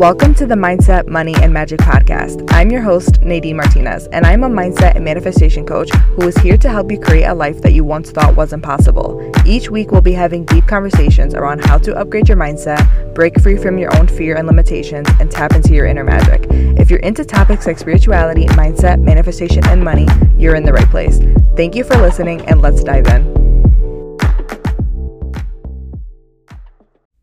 Welcome to the Mindset, Money, and Magic podcast. I'm your host, Nadeen Martinez, and I'm a mindset and manifestation coach who is here to help you create a life that you once thought wasn't possible. Each week, we'll be having deep conversations around how to upgrade your mindset, break free from your own fear and limitations, and tap into your inner magic. If you're into topics like spirituality, mindset, manifestation, and money, you're in the right place. Thank you for listening, and let's dive in.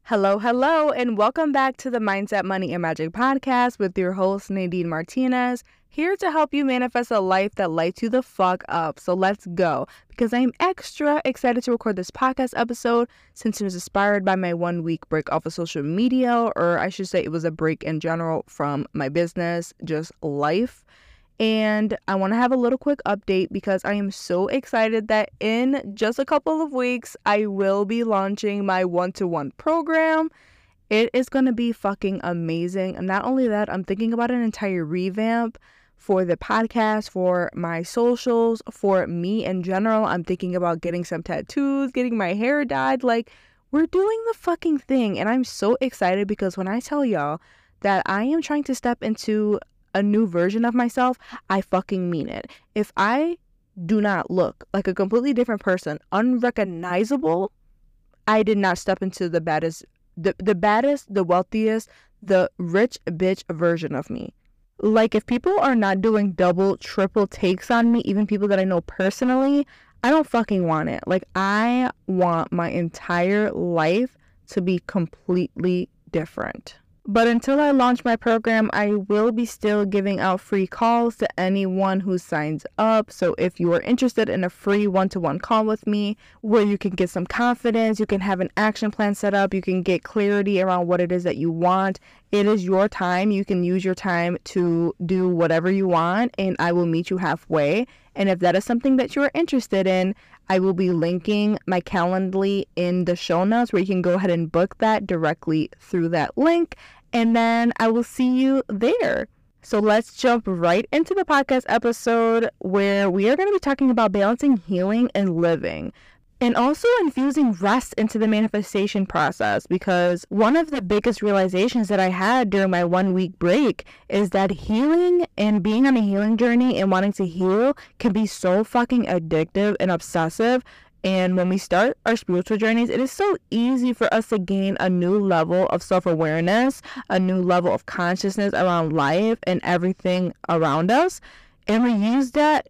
Hello, hello, and welcome back to the Mindset, Money, and Magic podcast with your host, Nadeen Martinez, here to help you manifest a life that lights you the fuck up. So let's go, because I'm extra excited to record this podcast episode since it was inspired by my one week break off of social media, or I should say it was a break in general from my business, just life. And I want to have a little quick update because I am so excited that in just a couple of weeks, I will be launching my one to one program. It is going to be fucking amazing. And not only that, I'm thinking about an entire revamp for the podcast, for my socials, for me in general. I'm thinking about getting some tattoos, getting my hair dyed. Like, we're doing the fucking thing. And I'm so excited because when I tell y'all that I am trying to step into a new version of myself, I fucking mean it. If I do not look like a completely different person, unrecognizable, I did not step into the baddest, the, the baddest, the wealthiest, the rich bitch version of me. Like, if people are not doing double, triple takes on me, even people that I know personally, I don't fucking want it. Like, I want my entire life to be completely different. But until I launch my program, I will be still giving out free calls to anyone who signs up. So if you are interested in a free one to one call with me where you can get some confidence, you can have an action plan set up, you can get clarity around what it is that you want. It is your time. You can use your time to do whatever you want, and I will meet you halfway. And if that is something that you are interested in, I will be linking my Calendly in the show notes where you can go ahead and book that directly through that link and then I will see you there. So let's jump right into the podcast episode where we are going to be talking about balancing healing and living and also infusing rest into the manifestation process because one of the biggest realizations that I had during my one week break is that healing and being on a healing journey and wanting to heal can be so fucking addictive and obsessive and when we start our spiritual journeys, it is so easy for us to gain a new level of self awareness, a new level of consciousness around life and everything around us. And we use that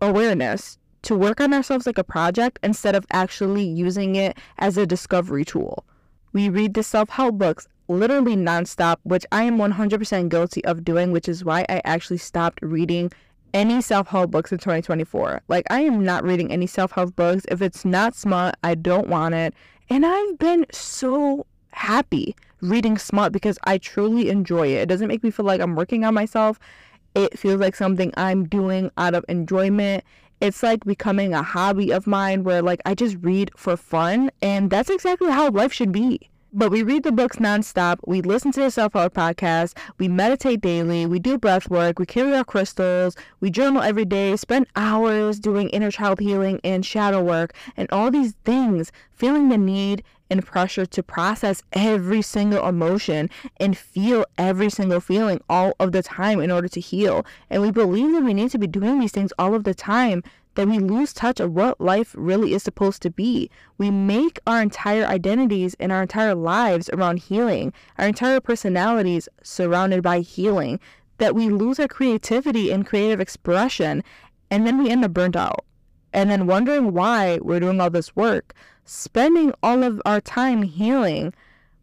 awareness to work on ourselves like a project instead of actually using it as a discovery tool. We read the self help books literally nonstop, which I am 100% guilty of doing, which is why I actually stopped reading any self help books in 2024. Like, I am not reading any self help books. If it's not smart, I don't want it. And I've been so happy reading smart because I truly enjoy it. It doesn't make me feel like I'm working on myself. It feels like something I'm doing out of enjoyment. It's like becoming a hobby of mine where, like, I just read for fun. And that's exactly how life should be. But we read the books nonstop. We listen to the self help podcast. We meditate daily. We do breath work. We carry our crystals. We journal every day. Spend hours doing inner child healing and shadow work and all these things, feeling the need and pressure to process every single emotion and feel every single feeling all of the time in order to heal. And we believe that we need to be doing these things all of the time that we lose touch of what life really is supposed to be. We make our entire identities and our entire lives around healing, our entire personalities surrounded by healing, that we lose our creativity and creative expression, and then we end up burnt out. And then wondering why we're doing all this work, spending all of our time healing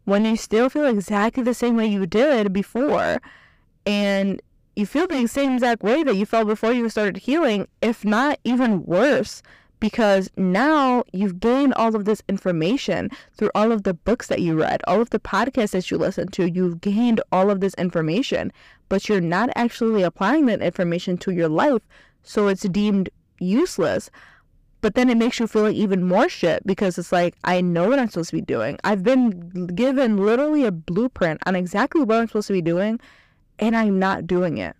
when you still feel exactly the same way you did before. And you feel the same exact way that you felt before you started healing, if not even worse, because now you've gained all of this information through all of the books that you read, all of the podcasts that you listened to. You've gained all of this information, but you're not actually applying that information to your life, so it's deemed useless. But then it makes you feel like even more shit because it's like, I know what I'm supposed to be doing. I've been given literally a blueprint on exactly what I'm supposed to be doing, and I'm not doing it.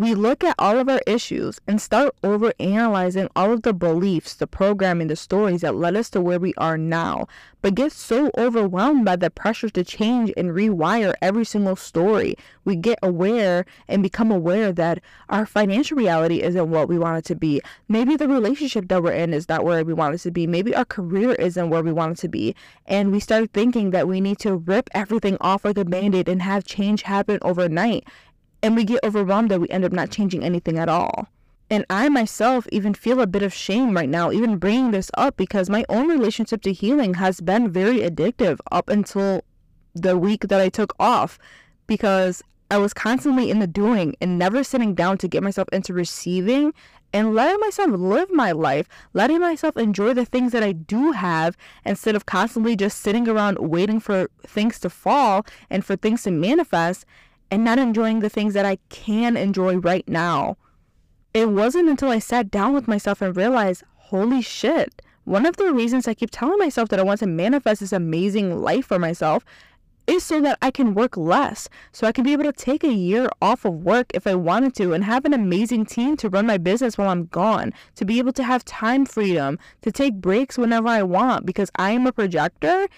We look at all of our issues and start over analyzing all of the beliefs, the programming, the stories that led us to where we are now, but get so overwhelmed by the pressure to change and rewire every single story. We get aware and become aware that our financial reality isn't what we want it to be. Maybe the relationship that we're in is not where we want it to be. Maybe our career isn't where we want it to be. And we start thinking that we need to rip everything off like a band aid and have change happen overnight and we get overwhelmed that we end up not changing anything at all. And I myself even feel a bit of shame right now, even bringing this up, because my own relationship to healing has been very addictive up until the week that I took off, because I was constantly in the doing and never sitting down to get myself into receiving and letting myself live my life, letting myself enjoy the things that I do have instead of constantly just sitting around waiting for things to fall and for things to manifest and not enjoying the things that I can enjoy right now. It wasn't until I sat down with myself and realized, holy shit, one of the reasons I keep telling myself that I want to manifest this amazing life for myself is so that I can work less, so I can be able to take a year off of work if I wanted to and have an amazing team to run my business while I'm gone, to be able to have time freedom, to take breaks whenever I want because I am a projector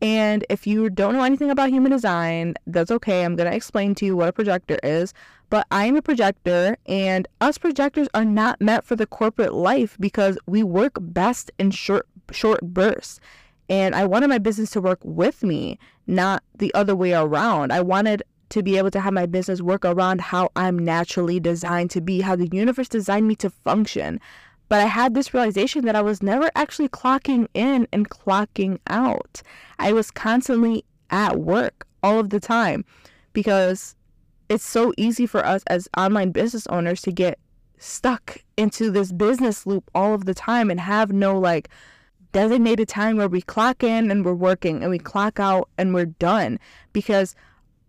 and if you don't know anything about human design, that's okay. I'm going to explain to you what a projector is. But I am a projector, and us projectors are not meant for the corporate life because we work best in short short bursts. And I wanted my business to work with me, not the other way around. I wanted to be able to have my business work around how I'm naturally designed to be, how the universe designed me to function. But I had this realization that I was never actually clocking in and clocking out. I was constantly at work all of the time because it's so easy for us as online business owners to get stuck into this business loop all of the time and have no like designated time where we clock in and we're working and we clock out and we're done because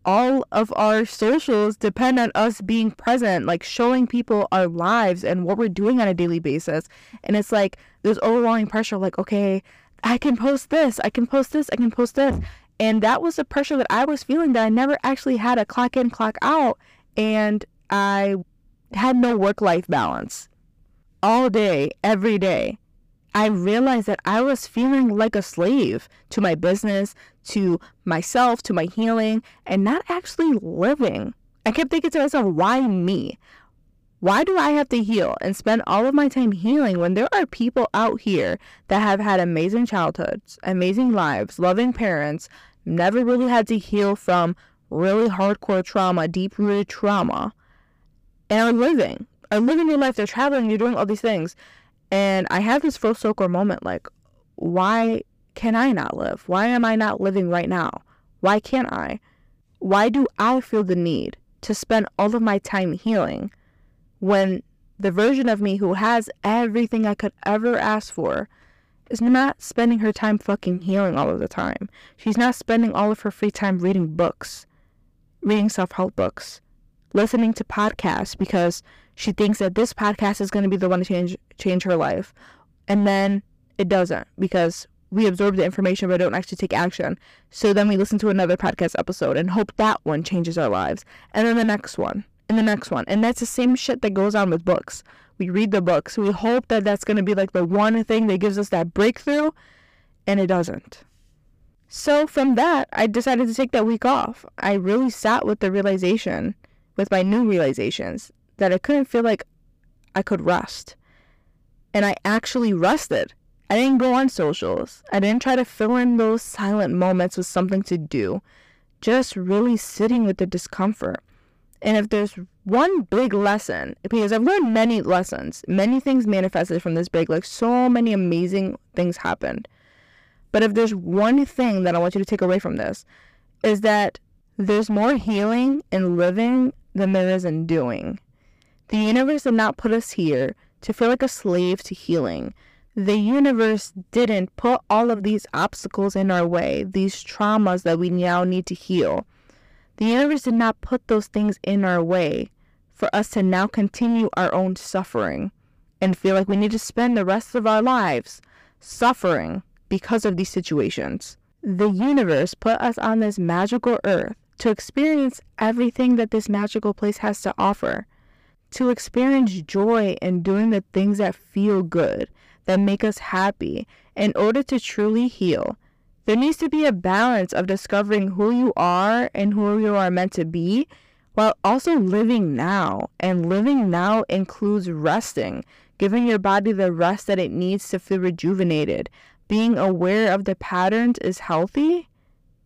all of our socials depend on us being present, like showing people our lives and what we're doing on a daily basis. And it's like there's overwhelming pressure, like, okay, I can post this, I can post this, I can post this. And that was the pressure that I was feeling that I never actually had a clock in, clock out. And I had no work life balance all day, every day. I realized that I was feeling like a slave to my business, to myself, to my healing, and not actually living. I kept thinking to myself, why me? Why do I have to heal and spend all of my time healing when there are people out here that have had amazing childhoods, amazing lives, loving parents, never really had to heal from really hardcore trauma, deep rooted trauma, and are living, are living your life, they're traveling, you're doing all these things. And I have this full circle moment like, why can I not live? Why am I not living right now? Why can't I? Why do I feel the need to spend all of my time healing when the version of me who has everything I could ever ask for is not spending her time fucking healing all of the time? She's not spending all of her free time reading books, reading self help books, listening to podcasts because she thinks that this podcast is going to be the one to change change her life. And then it doesn't because we absorb the information but don't actually take action. So then we listen to another podcast episode and hope that one changes our lives. And then the next one, and the next one. And that's the same shit that goes on with books. We read the books. We hope that that's going to be like the one thing that gives us that breakthrough, and it doesn't. So from that, I decided to take that week off. I really sat with the realization, with my new realizations, that I couldn't feel like I could rest. And I actually rested. I didn't go on socials. I didn't try to fill in those silent moments with something to do. Just really sitting with the discomfort. And if there's one big lesson, because I've learned many lessons, many things manifested from this break, like so many amazing things happened. But if there's one thing that I want you to take away from this, is that there's more healing in living than there is in doing. The universe did not put us here to feel like a slave to healing. The universe didn't put all of these obstacles in our way, these traumas that we now need to heal. The universe did not put those things in our way for us to now continue our own suffering and feel like we need to spend the rest of our lives suffering because of these situations. The universe put us on this magical earth to experience everything that this magical place has to offer to experience joy in doing the things that feel good, that make us happy. In order to truly heal, there needs to be a balance of discovering who you are and who you are meant to be while also living now. And living now includes resting, giving your body the rest that it needs to feel rejuvenated. Being aware of the patterns is healthy,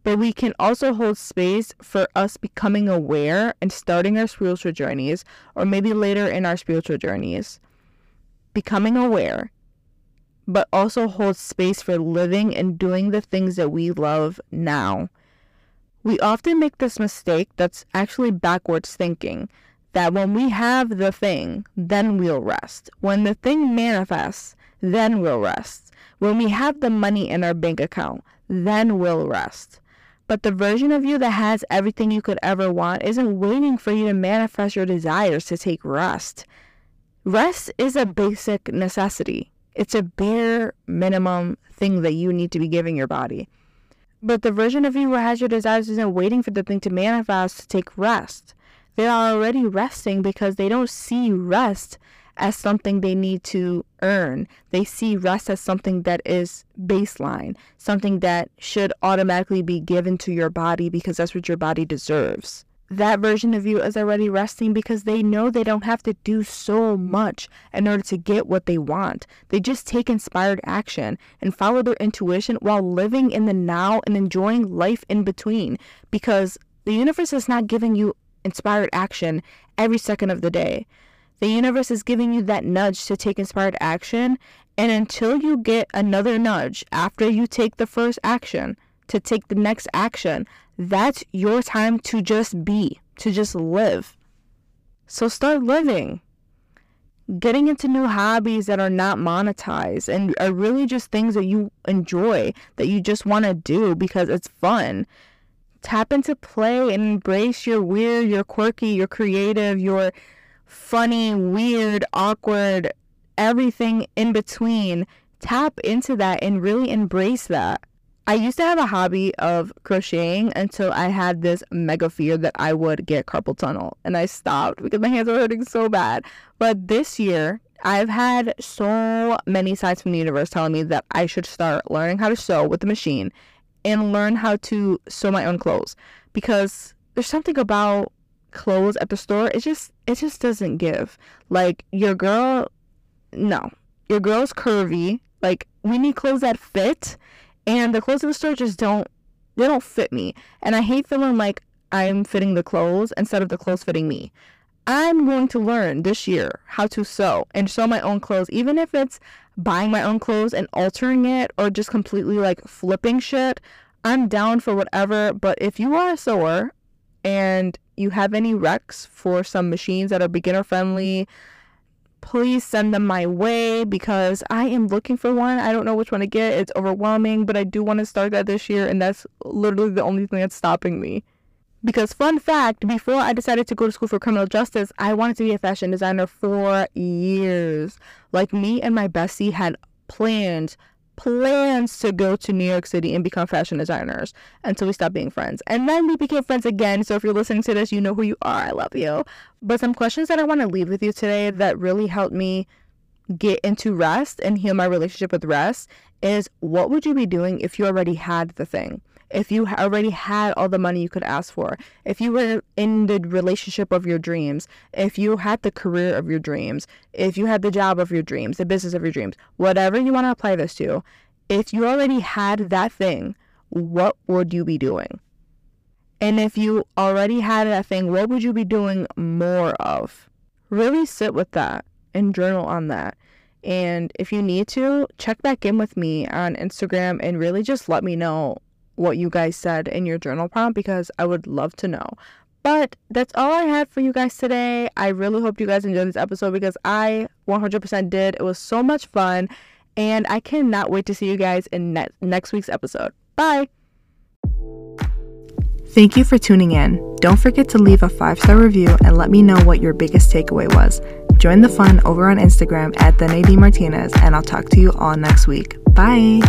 but we can also hold space for us becoming aware and starting our spiritual journeys, or maybe later in our spiritual journeys. Becoming aware, but also hold space for living and doing the things that we love now. We often make this mistake that's actually backwards thinking that when we have the thing, then we'll rest. When the thing manifests, then we'll rest. When we have the money in our bank account, then we'll rest. But the version of you that has everything you could ever want isn't waiting for you to manifest your desires to take rest. Rest is a basic necessity. It's a bare minimum thing that you need to be giving your body. But the version of you who has your desires isn't waiting for the thing to manifest to take rest. They are already resting because they don't see rest as something they need to earn. They see rest as something that is baseline, something that should automatically be given to your body because that's what your body deserves. That version of you is already resting because they know they don't have to do so much in order to get what they want. They just take inspired action and follow their intuition while living in the now and enjoying life in between because the universe is not giving you inspired action every second of the day. The universe is giving you that nudge to take inspired action. And until you get another nudge after you take the first action to take the next action, that's your time to just be, to just live. So start living. Getting into new hobbies that are not monetized and are really just things that you enjoy, that you just want to do because it's fun. Tap into play and embrace your weird, your quirky, your creative, your funny, weird, awkward, everything in between. Tap into that and really embrace that. I used to have a hobby of crocheting until I had this mega fear that I would get carpal tunnel and I stopped because my hands were hurting so bad. But this year, I've had so many signs from the universe telling me that I should start learning how to sew with the machine and learn how to sew my own clothes because there's something about clothes at the store, it just it just doesn't give. Like your girl, no, your girl's curvy. Like we need clothes that fit, and the clothes in the store just don't they don't fit me. And I hate feeling like I'm fitting the clothes instead of the clothes fitting me. I'm going to learn this year how to sew and sew my own clothes, even if it's buying my own clothes and altering it or just completely like flipping shit. I'm down for whatever, but if you are a sewer and you have any recs for some machines that are beginner friendly, please send them my way because I am looking for one. I don't know which one to get. It's overwhelming, but I do want to start that this year, and that's literally the only thing that's stopping me. Because, fun fact, before I decided to go to school for criminal justice, I wanted to be a fashion designer for years. Like, me and my bestie had planned plans to go to New York City and become fashion designers until we stopped being friends. And then we became friends again. So if you're listening to this, you know who you are. I love you. But some questions that I want to leave with you today that really helped me get into rest and heal my relationship with rest is what would you be doing if you already had the thing? If you already had all the money you could ask for, if you were in the relationship of your dreams, if you had the career of your dreams, if you had the job of your dreams, the business of your dreams, whatever you want to apply this to, if you already had that thing, what would you be doing? And if you already had that thing, what would you be doing more of? Really sit with that and journal on that. And if you need to, check back in with me on Instagram and really just let me know what you guys said in your journal prompt because I would love to know. But that's all I had for you guys today. I really hope you guys enjoyed this episode because I 100% did. It was so much fun. And I cannot wait to see you guys in ne- next week's episode. Bye. Thank you for tuning in. Don't forget to leave a five star review and let me know what your biggest takeaway was. Join the fun over on Instagram at the Nadeen Martinez, and I'll talk to you all next week. Bye.